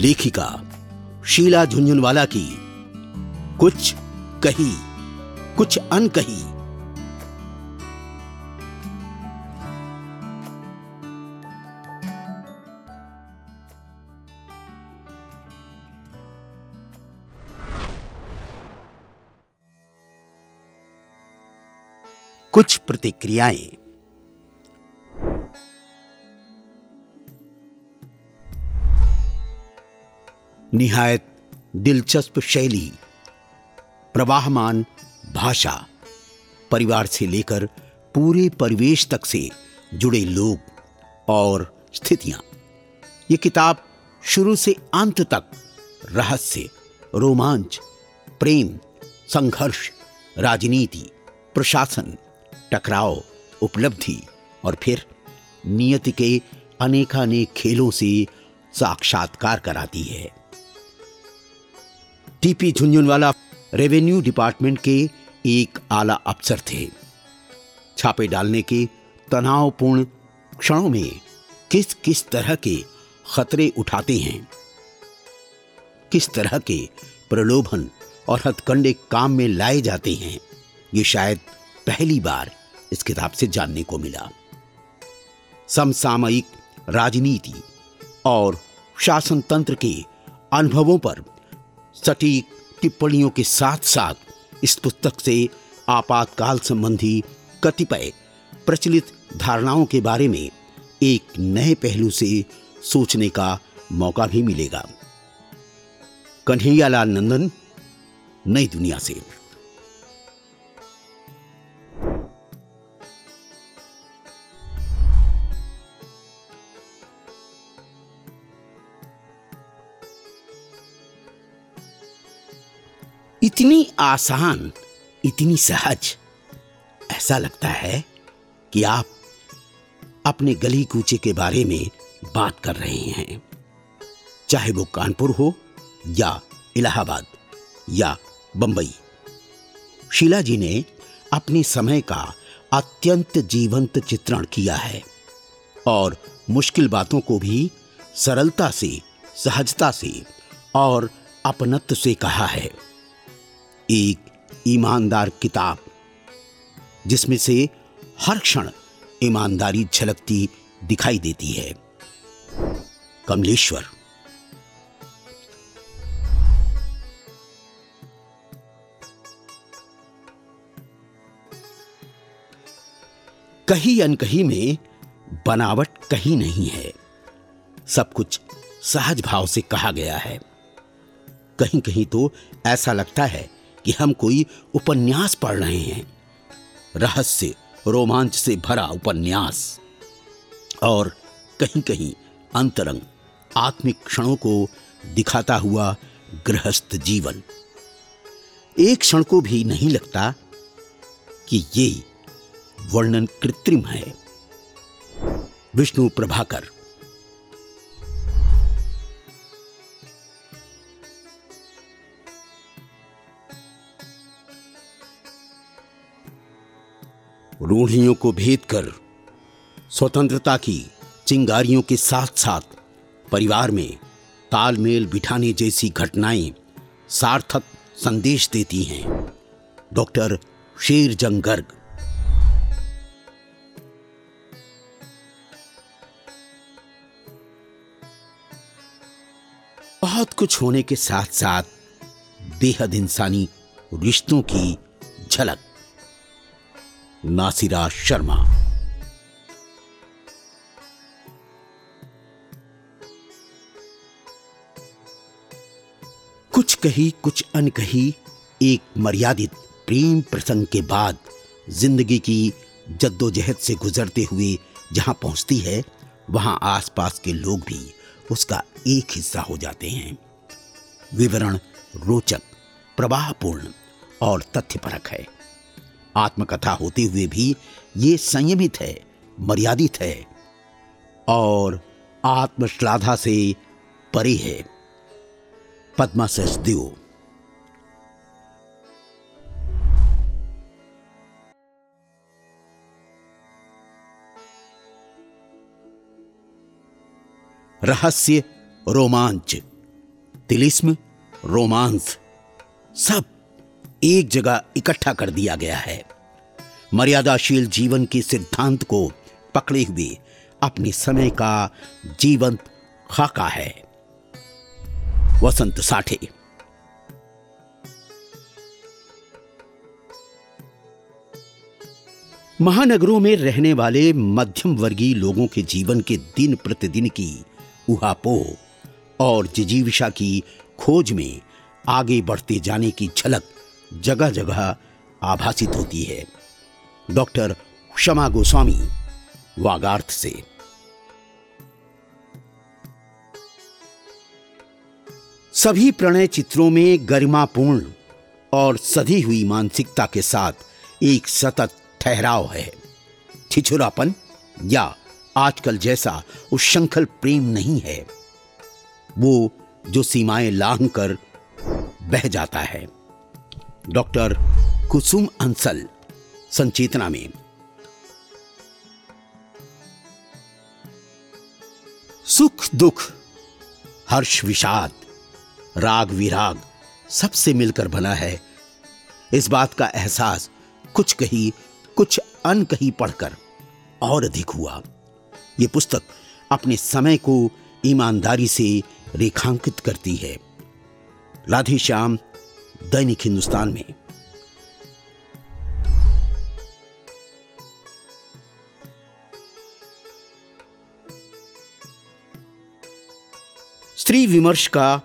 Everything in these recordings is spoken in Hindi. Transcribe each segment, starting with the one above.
लेखिका शीला झुंझुनवाला की कुछ कही कुछ अनकही। कुछ प्रतिक्रियाएँ। निहायत दिलचस्प शैली, प्रवाहमान भाषा, परिवार से लेकर पूरे परिवेश तक से जुड़े लोग और स्थितियाँ। ये किताब शुरू से अंत तक रहस्य, रोमांच, प्रेम, संघर्ष, राजनीति, प्रशासन, टकराव, उपलब्धि और फिर नियति के अनेकानेक खेलों से साक्षात्कार कराती है। टीपी झुंझुनवाला रेवेन्यू डिपार्टमेंट के एक आला अफसर थे। छापे डालने के तनावपूर्ण क्षणों में किस किस तरह के खतरे उठाते हैं? किस तरह के प्रलोभन और हथकंडे काम में लाए जाते हैं? ये शायद पहली बार इस किताब से जानने को मिला। समसामयिक राजनीति और शासन तंत्र के अनुभवों पर सटीक टिप्पणियों के साथ साथ इस पुस्तक से आपातकाल संबंधी कतिपय प्रचलित धारणाओं के बारे में एक नए पहलू से सोचने का मौका भी मिलेगा। कन्हैयालाल नंदन, नई दुनिया से। इतनी आसान, इतनी सहज। ऐसा लगता है कि आप अपने गली कूचे के बारे में बात कर रहे हैं। चाहे वो कानपुर हो या इलाहाबाद या बंबई। शीला जी ने अपने समय का अत्यंत जीवंत चित्रण किया है और मुश्किल बातों को भी सरलता से, सहजता से और अपनत्व से कहा है। एक ईमानदार किताब, जिसमें से हर क्षण ईमानदारी झलकती दिखाई देती है। कमलेश्वर। कहीं अनकहीं में बनावट कहीं नहीं है। सब कुछ सहज भाव से कहा गया है। कहीं कहीं तो ऐसा लगता है कि हम कोई उपन्यास पढ़ रहे हैं। रहस्य, रोमांच से भरा उपन्यास। और कहीं कहीं अंतरंग, आत्मिक क्षणों को दिखाता हुआ गृहस्थ जीवन। एक क्षण को भी नहीं लगता कि ये वर्णन कृत्रिम है। विष्णु प्रभाकर रूढ़ियों को भेद कर, स्वतंत्रता की चिंगारियों के साथ साथ परिवार में तालमेल बिठाने जैसी घटनाएँ सार्थक संदेश देती हैं। डॉक्टर शेर जंग गर्ग बहुत कुछ होने के साथ साथ बेहद इंसानी रिश्तों की झलक। नासिरा शर्मा। कुछ कही, कुछ अनकही, एक मर्यादित प्रेम प्रसंग के बाद ज़िंदगी की जद्दोजहद से गुजरते हुए जहाँ पहुँचती है, वहाँ आसपास के लोग भी उसका एक हिस्सा हो जाते हैं। विवरण रोचक, प्रवाहपूर्ण और तथ्यपरक है। आत्मकथा होते हुए भी ये संयमित है, मर्यादित है और आत्मश्लाघा से परे है। पद्मा सचदेव रहस्य रोमांच, तिलिस्म, रोमांस, सब। एक जगह इकट्ठा कर दिया गया है। मर्यादाशील जीवन के सिद्धांत को पकड़े हुए अपने समय का जीवंत खाका है। वसंत साठे। महानगरों में रहने वाले मध्यम वर्गीय लोगों के जीवन के दिन प्रतिदिन की उहापोह और जिजीविशा की खोज में आगे बढ़ते जाने की झलक जगह जगह आभासित होती है। डॉक्टर क्षमा गोस्वामी, वागार्थ से। सभी प्रणय चित्रों में गरिमापूर्ण और सधी हुई मानसिकता के साथ एक सतत ठहराव है। छिछुरापन या आजकल जैसा उशंखल प्रेम नहीं है। वो जो सीमाएँ लांघ कर बह जाता है। डॉक्टर कुसुम अंसल, संचेतना में। सुख, दुख, हर्ष, विषाद, राग, विराग सबसे मिलकर बना है। इस बात का एहसास कुछ कही, कुछ अन कही पढ़कर और अधिक हुआ। ये पुस्तक अपने समय को ईमानदारी से रेखांकित करती है। राधे श्याम दैनिक हिंदुस्तान में। स्त्री विमर्श का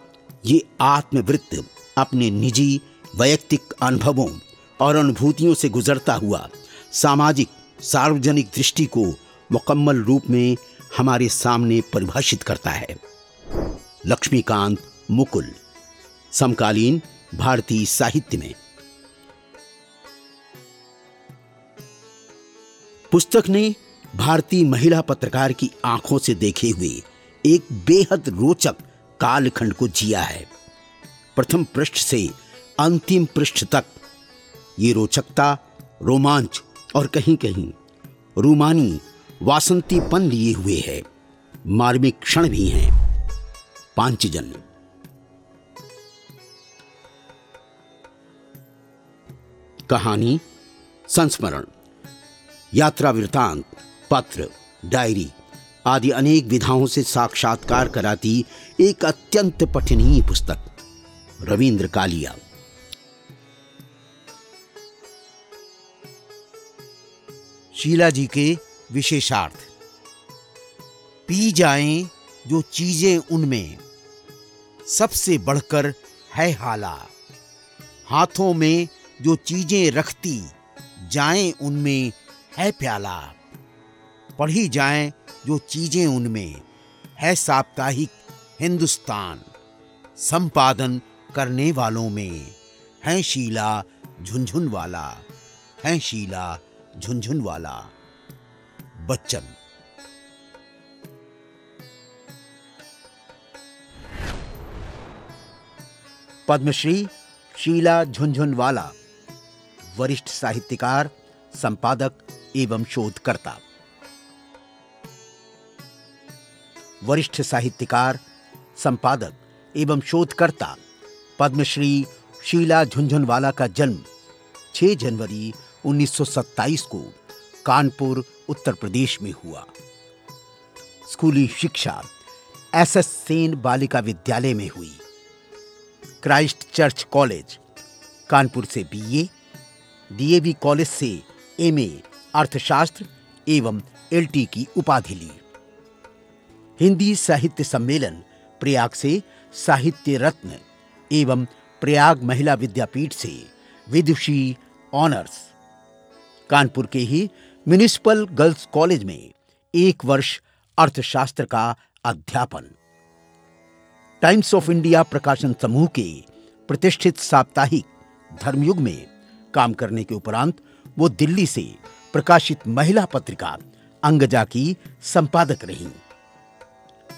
ये आत्मवृत्त अपने निजी, वैयक्तिक अनुभवों और अनुभूतियों से गुजरता हुआ सामाजिक, सार्वजनिक दृष्टि को मुकम्मल रूप में हमारे सामने परिभाषित करता है। लक्ष्मीकांत मुकुल, समकालीन भारतीय साहित्य में पुस्तक ने भारतीय महिला पत्रकार की आँखों से देखे हुए एक बेहद रोचक कालखंड को जिया है। प्रथम पृष्ठ से अंतिम पृष्ठ तक ये रोचकता, रोमांच और कहीं कहीं रूमानी वासंतीपन लिए हुए है। मार्मिक क्षण भी हैं। पांचजन। कहानी, संस्मरण, यात्रा वृतांत पत्र, डायरी आदि अनेक विधाओं से साक्षात्कार कराती एक अत्यंत पठनीय पुस्तक, रविंद्र कालिया। शीला जी के विशेषार्थ, पी जाएँ जो चीज़ें उनमें सबसे बढ़कर है हाला, हाथों में जो चीज़ें रखती, जाएँ उनमें है प्याला। पढ़ी जाएँ जो चीज़ें उनमें, है साप्ताहिक हिंदुस्तान। संपादन करने वालों में, है शीला झुंझुन वाला, है शीला झुंझुन वाला। बच्चन। पद्मश्री शीला झुंझुनवाला वरिष्ठ साहित्यकार, संपादक एवं शोधकर्ता। वरिष्ठ साहित्यकार, संपादक एवं शोधकर्ता, पद्मश्री शीला झुंझुनवाला का जन्म 6 जनवरी 1927 को कानपुर, उत्तर प्रदेश में हुआ। स्कूली शिक्षा एस एस सेन बालिका विद्यालय में हुई। क्राइस्ट चर्च कॉलेज कानपुर से बीए डीएवी कॉलेज से एमए अर्थशास्त्र एवं एलटी की उपाधि ली। हिंदी साहित्य सम्मेलन प्रयाग से साहित्य रत्न एवं प्रयाग महिला विद्यापीठ से विदुषी ऑनर्स। कानपुर के ही म्यूनिसिपल गर्ल्स कॉलेज में एक वर्ष अर्थशास्त्र का अध्यापन। टाइम्स ऑफ़ इंडिया प्रकाशन समूह के प्रतिष्ठित साप्ताहिक धर्मयुग में काम करने के उपरांत वो दिल्ली से प्रकाशित महिला पत्रिका अंगजा की संपादक रहीं।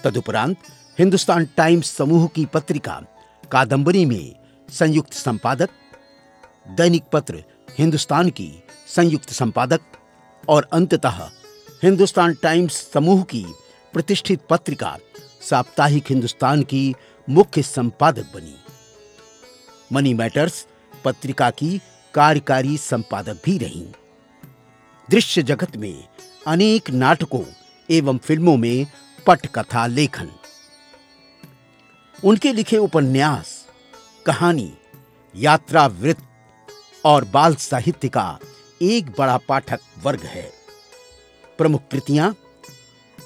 तदुपरांत हिंदुस्तान टाइम्स समूह की पत्रिका कादंबरी में संयुक्त संपादक, दैनिक पत्र हिंदुस्तान की संयुक्त संपादक और अंततः हिंदुस्तान टाइम्स समूह की प्रतिष्ठित पत्रिका साप्ताहिक हिंदुस्तान की मुख्य संपादक बनी। मनी मैटर्स पत्रिका की कार्यकारी संपादक भी रहीं। दृश्य जगत में अनेक नाटकों एवं फ़िल्मों में पटकथा लेखन। उनके लिखे उपन्यास, कहानी यात्रा वृत्त और बाल साहित्य का एक बड़ा पाठक वर्ग है। प्रमुख कृतियाँ,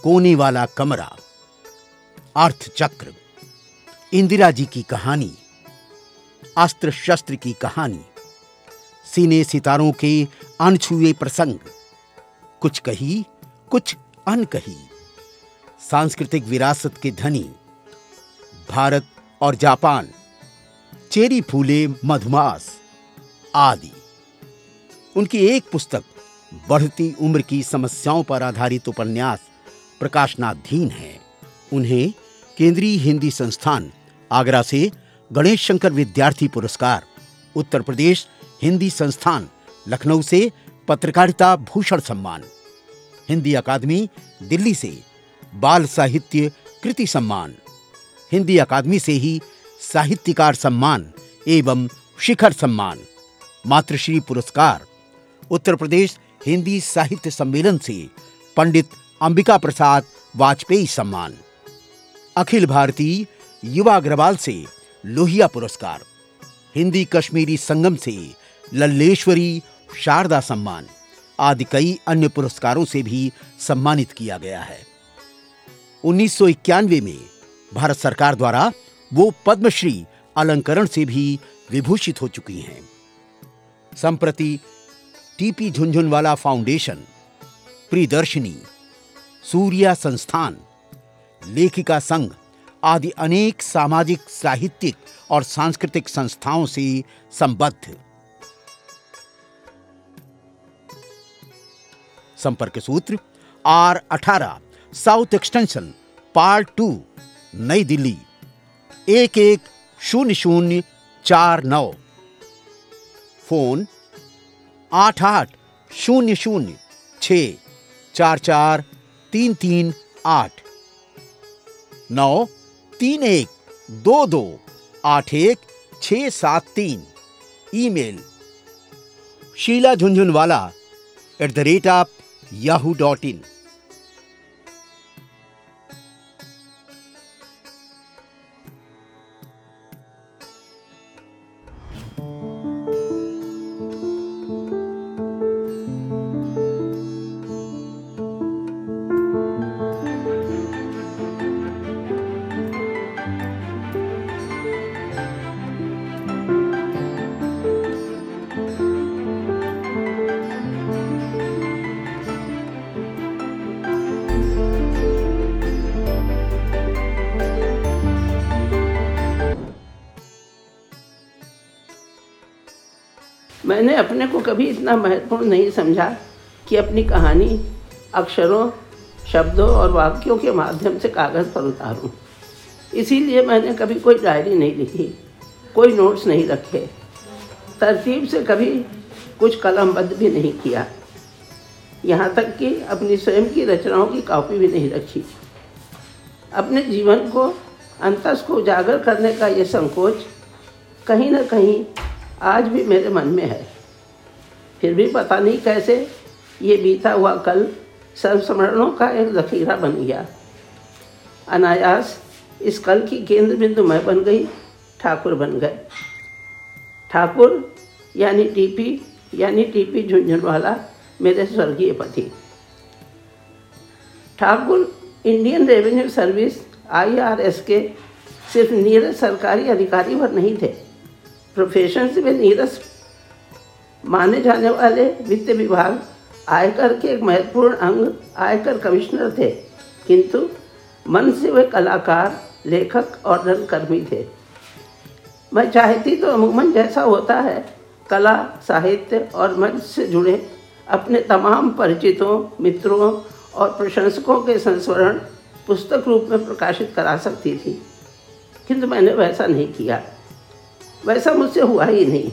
कोने वाला कमरा अर्थचक्र इंदिरा जी की कहानी, अस्त्र शस्त्र की कहानी सीने सितारों के अनछुए प्रसंग। कुछ कही, कुछ अनकही। सांस्कृतिक विरासत के धनी, भारत और जापान, चेरी फूले, मधुमास आदि। उनकी एक पुस्तक, बढ़ती उम्र की समस्याओं पर आधारित उपन्यास प्रकाशनाधीन है। उन्हें केंद्रीय हिंदी संस्थान, आगरा से गणेश शंकर विद्यार्थी पुरस्कार, उत्तर प्रदेश हिंदी संस्थान, लखनऊ से पत्रकारिता, भूषण सम्मान। हिंदी अकादमी, दिल्ली से बाल साहित्य, कृति सम्मान। हिंदी अकादमी से ही साहित्यकार सम्मान एवं शिखर सम्मान। मातृश्री पुरस्कार। उत्तर प्रदेश हिंदी साहित्य सम्मेलन से पंडित अंबिका प्रसाद वाजपेयी सम्मान। अखिल भारतीय युवा अग्रवाल से लोहिया पुरस्कार। हिंदी कश्मीरी संगम से लल्लेश्वरी शारदा सम्मान आदि कई अन्य पुरस्कारों से भी सम्मानित किया गया है। उन्नीस सौ इक्यानवे में भारत सरकार द्वारा वो पद्मश्री अलंकरण से भी विभूषित हो चुकी हैं। संप्रति टीपी झुंझुनवाला फाउंडेशन, प्रियदर्शनी, सूर्या संस्थान, लेखिका संघ आदि अनेक सामाजिक, साहित्यिक और सांस्कृतिक संस्थाओं से संबद्ध। संपर्क सूत्र, आर अठारह, साउथ एक्सटेंशन, पार्ट टू, नई दिल्ली, एक एक शून्य शून्य चार नौ। फ़ोन, आठ आठ शून्य शून्य छ चार चार तीन तीन आठ। नौ तीन एक दो दो आठ एक छ सात तीन। Email, Sheela Jhunjhunwala, at the rate of Yahoo मैंने अपने को कभी इतना महत्वपूर्ण नहीं समझा कि अपनी कहानी अक्षरों, शब्दों और वाक्यों के माध्यम से कागज़ पर उतारूं। इसीलिए मैंने कभी कोई डायरी नहीं लिखी, कोई नोट्स नहीं रखे। तरतीब से कभी कुछ कलमबद्ध भी नहीं किया। यहाँ तक कि अपनी स्वयं की रचनाओं की कॉपी भी नहीं रखी। अपने जीवन को, अंतस को उजागर करने का ये संकोच कहीं ना कहीं आज भी मेरे मन में है। फिर भी पता नहीं कैसे ये बीता हुआ कल संस्मरणों का एक जखीरा बन गया। अनायास इस कल की केंद्र बिंदु मैं बन गई, ठाकुर बन गए। ठाकुर, यानी टीपी यानी टीपी झुंझुनवाला मेरे स्वर्गीय पति। Thakur Indian revenue service IRS के सिर्फ़ नीरज सरकारी अधिकारी पर नहीं थे। प्रोफेशन से वे नीरस माने जाने वाले वित्त विभाग आयकर के एक महत्वपूर्ण अंग आयकर कमिश्नर थे। किंतु मन से वे कलाकार, लेखक और रंगकर्मी थे। मैं चाहती तो अमूमन जैसा होता है, कला, साहित्य और मंच से जुड़े अपने तमाम परिचितों, मित्रों और प्रशंसकों के संस्मरण पुस्तक रूप में प्रकाशित करा सकती थी। किंतु मैंने वैसा नहीं किया। वैसा मुझसे हुआ ही नहीं।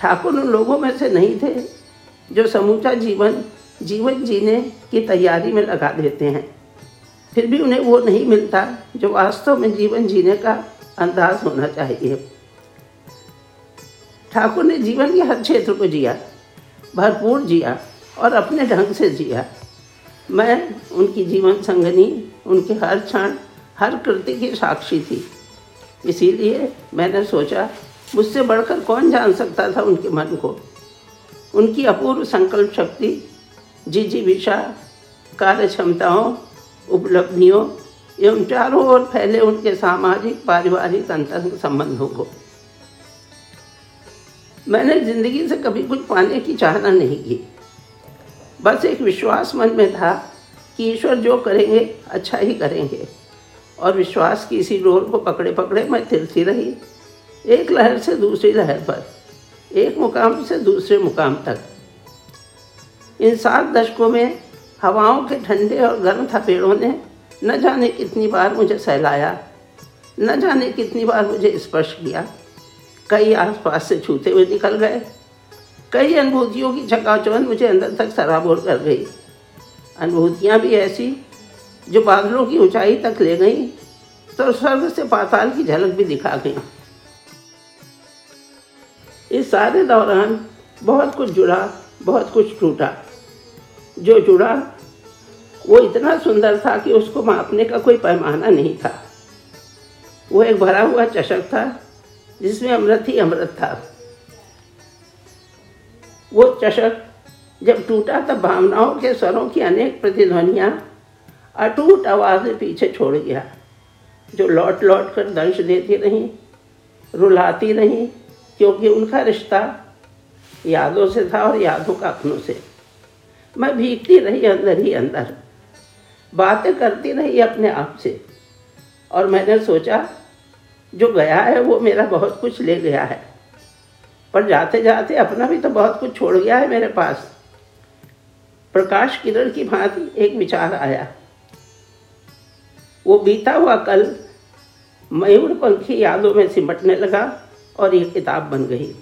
ठाकुर उन लोगों में से नहीं थे जो समूचा जीवन जीवन जीने की तैयारी में लगा देते हैं। फिर भी उन्हें वो नहीं मिलता जो वास्तव में जीवन जीने का अंदाज होना चाहिए। ठाकुर ने जीवन के हर क्षेत्र को जिया, भरपूर जिया और अपने ढंग से जिया। मैं, उनकी जीवन संगनी, उनके हर क्षण, हर कृति की साक्षी थी। इसीलिए मैंने सोचा, मुझसे बढ़कर कौन जान सकता था उनके मन को? उनकी अपूर्व संकल्प शक्ति, जिजीविषा कार्य क्षमताओं उपलब्धियों एवं चारों ओर फैले उनके सामाजिक, पारिवारिक अंतर संबंधों को। मैंने ज़िंदगी से कभी कुछ पाने की चाहना नहीं की। बस एक विश्वास मन में था कि ईश्वर जो करेंगे अच्छा ही करेंगे। और विश्वास की इसी डोर को पकड़े पकड़े मैं तिरती रही। एक लहर से दूसरी लहर पर, एक मुकाम से दूसरे मुकाम तक। इन सात दशकों में हवाओं के ठंडे और गर्म थपेड़ों ने न जाने कितनी बार मुझे सहलाया, न जाने कितनी बार मुझे स्पर्श किया। कई आसपास से छूते हुए निकल गए। कई अनुभूतियों की चकाचौंध मुझे अंदर तक सराबोर कर गई। अनुभूतियाँ भी ऐसी जो बादलों की ऊंचाई तक ले गई तो स्वर्ग से पाताल की झलक भी दिखा गई। इस सारे दौरान बहुत कुछ जुड़ा, बहुत कुछ टूटा। जो जुड़ा, वो इतना सुंदर था कि उसको मापने का कोई पैमाना नहीं था। वो एक भरा हुआ चषक था, जिसमें अमृत ही अमृत था। वो चषक जब टूटा, तब भावनाओं के स्वरों की अनेक प्रतिध्वनियाँ अटूट आवाज़ पीछे छोड़ गया। जो लौट लौट कर दंश देती रहीं, रुलाती रहीं, क्योंकि उनका रिश्ता यादों से था और यादों का अपनों से। मैं भीगती रही अंदर ही अंदर। बातें करती रही अपने आप से। और मैंने सोचा, जो गया है वो मेरा बहुत कुछ ले गया है। पर जाते जाते अपना भी तो बहुत कुछ छोड़ गया है मेरे पास। प्रकाश किरण की भांति एक विचार आया। वो बीता हुआ कल मयूर पंखी यादों में सिमटने लगा और ये किताब बन गई।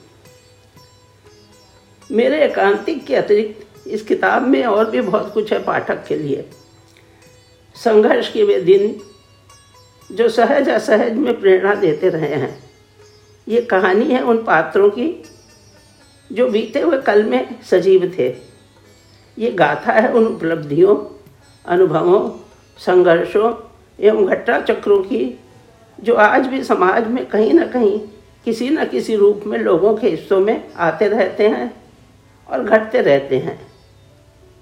मेरे एकांतिक के अतिरिक्त इस किताब में और भी बहुत कुछ है पाठक के लिए। संघर्ष के वे दिन जो सहज असहज में प्रेरणा देते रहे हैं। ये कहानी है उन पात्रों की जो बीते हुए कल में सजीव थे। ये गाथा है उन उपलब्धियों, अनुभवों, संघर्षों एवं घट्टा चक्रों की, जो आज भी समाज में कहीं ना कहीं किसी न किसी रूप में लोगों के हिस्सों में आते रहते हैं और घटते रहते हैं।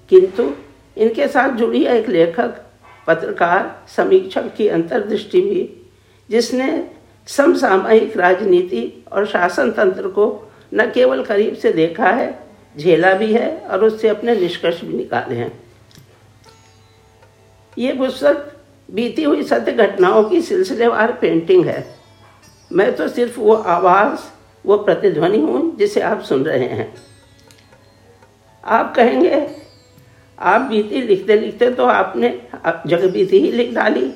किंतु इनके साथ जुड़ी एक लेखक, पत्रकार, समीक्षक की अंतर्दृष्टि भी, जिसने समसामयिक राजनीति और शासन तंत्र को न केवल करीब से देखा है, झेला भी है और उससे अपने निष्कर्ष भी निकाले हैं। ये पुस्तक बीती हुई सत्य घटनाओं की सिलसिलेवार पेंटिंग है। मैं तो सिर्फ़ वो आवाज़, वो प्रतिध्वनि हूँ जिसे आप सुन रहे हैं। आप कहेंगे, आप बीती लिखते लिखते तो आपने जग बीती ही लिख डाली,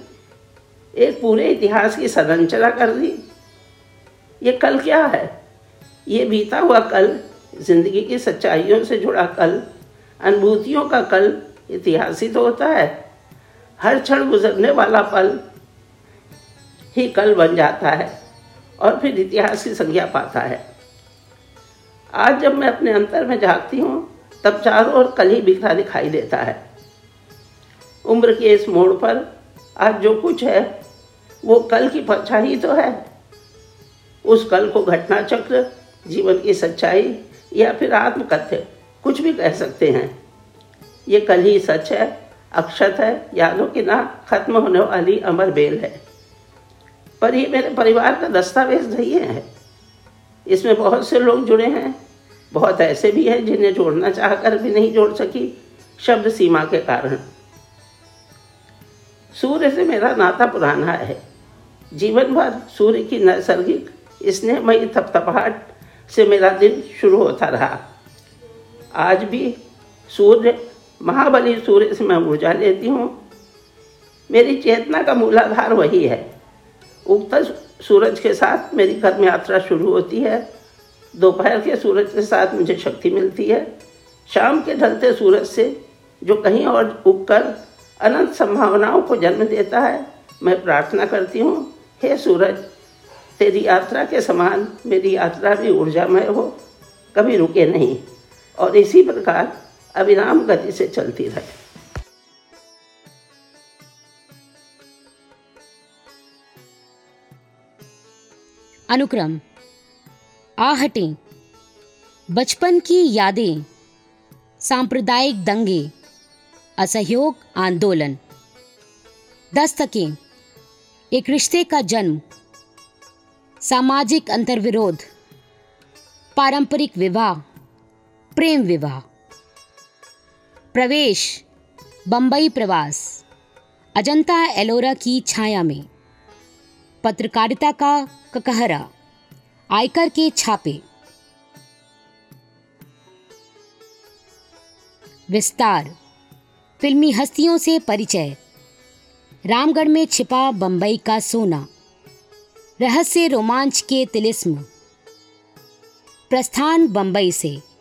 एक पूरे इतिहास की सदंचना कर दी। ये कल क्या है? ये बीता हुआ कल, ज़िंदगी की सच्चाइयों से जुड़ा कल अनुभूतियों का कल इतिहास ही तो होता है। हर क्षण गुजरने वाला पल ही कल बन जाता है और फिर इतिहास की संज्ञा पाता है। आज जब मैं अपने अंतर में झाँकती हूँ, तब चारों ओर कल ही बिखरा दिखाई देता है। उम्र के इस मोड़ पर आज जो कुछ है, वो कल की परछाई तो है। उस कल को घटना चक्र, जीवन की सच्चाई या फिर आत्मकथ्य, कुछ भी कह सकते हैं। ये कल ही सच है। अक्षत है, यादों की ना खत्म होने वाली अमर बेल है। पर ये मेरे परिवार का दस्तावेज़ नहीं है। इसमें बहुत से लोग जुड़े हैं, बहुत ऐसे भी हैं जिन्हें जोड़ना चाहकर भी नहीं जोड़ सकी, शब्द सीमा के कारण। सूर्य से मेरा नाता पुराना है। जीवन भर सूर्य की नैसर्गिक स्नेहमयी थपथपाहट से मेरा दिन शुरू होता रहा। आज भी सूर्य महाबली सूर्य से मैं ऊर्जा लेती हूँ। मेरी चेतना का मूलाधार वही है। उगता सूरज के साथ मेरी कर्म यात्रा शुरू होती है। दोपहर के सूरज के साथ मुझे शक्ति मिलती है। शाम के ढलते सूरज से जो कहीं और उगकर अनंत संभावनाओं को जन्म देता है, मैं प्रार्थना करती हूँ, हे सूरज, तेरी यात्रा के समान मेरी यात्रा भी ऊर्जामय हो। कभी रुके नहीं। और इसी प्रकार अविराम गति से चलती रहे। अनुक्रम, आहटें, बचपन की यादें, सांप्रदायिक दंगे, असहयोग आंदोलन। दस्तकें, एक रिश्ते का जन्म, सामाजिक अंतर्विरोध, पारंपरिक विवाह, प्रेम विवाह। प्रवेश, बंबई प्रवास, अजंता एलोरा की छाया में, पत्रकारिता का ककहरा, आयकर के छापे। विस्तार, फिल्मी हस्तियों से परिचय, रामगढ़ में छिपा बंबई का सोना, रहस्य रोमांच के तिलिस्म, प्रस्थान बंबई से।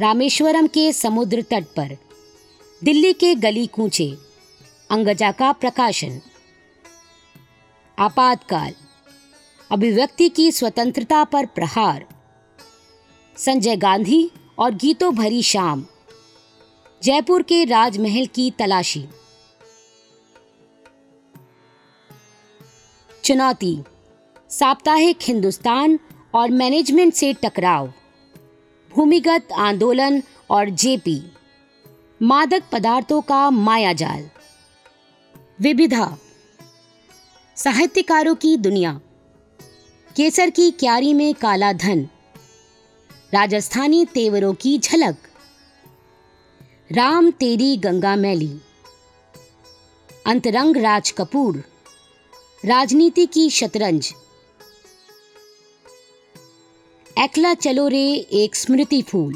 रामेश्वरम के समुद्र तट पर। दिल्ली के गली कूचे। अंगजा का प्रकाशन। आपातकाल। अभिव्यक्ति की स्वतंत्रता पर प्रहार। संजय गांधी और गीतों भरी शाम। जयपुर के राजमहल की तलाशी। चुनौती। साप्ताहिक हिंदुस्तान और मैनेजमेंट से टकराव। भूमिगत आंदोलन और जेपी। मादक पदार्थों का मायाजाल। विविधा। साहित्यकारों की दुनिया। केसर की क्यारी में काला धन। राजस्थानी तेवरों की झलक। राम तेरी गंगा मैली। अंतरंग राज कपूर। राजनीति की शतरंज। एकला चलो रे एक स्मृति फूल।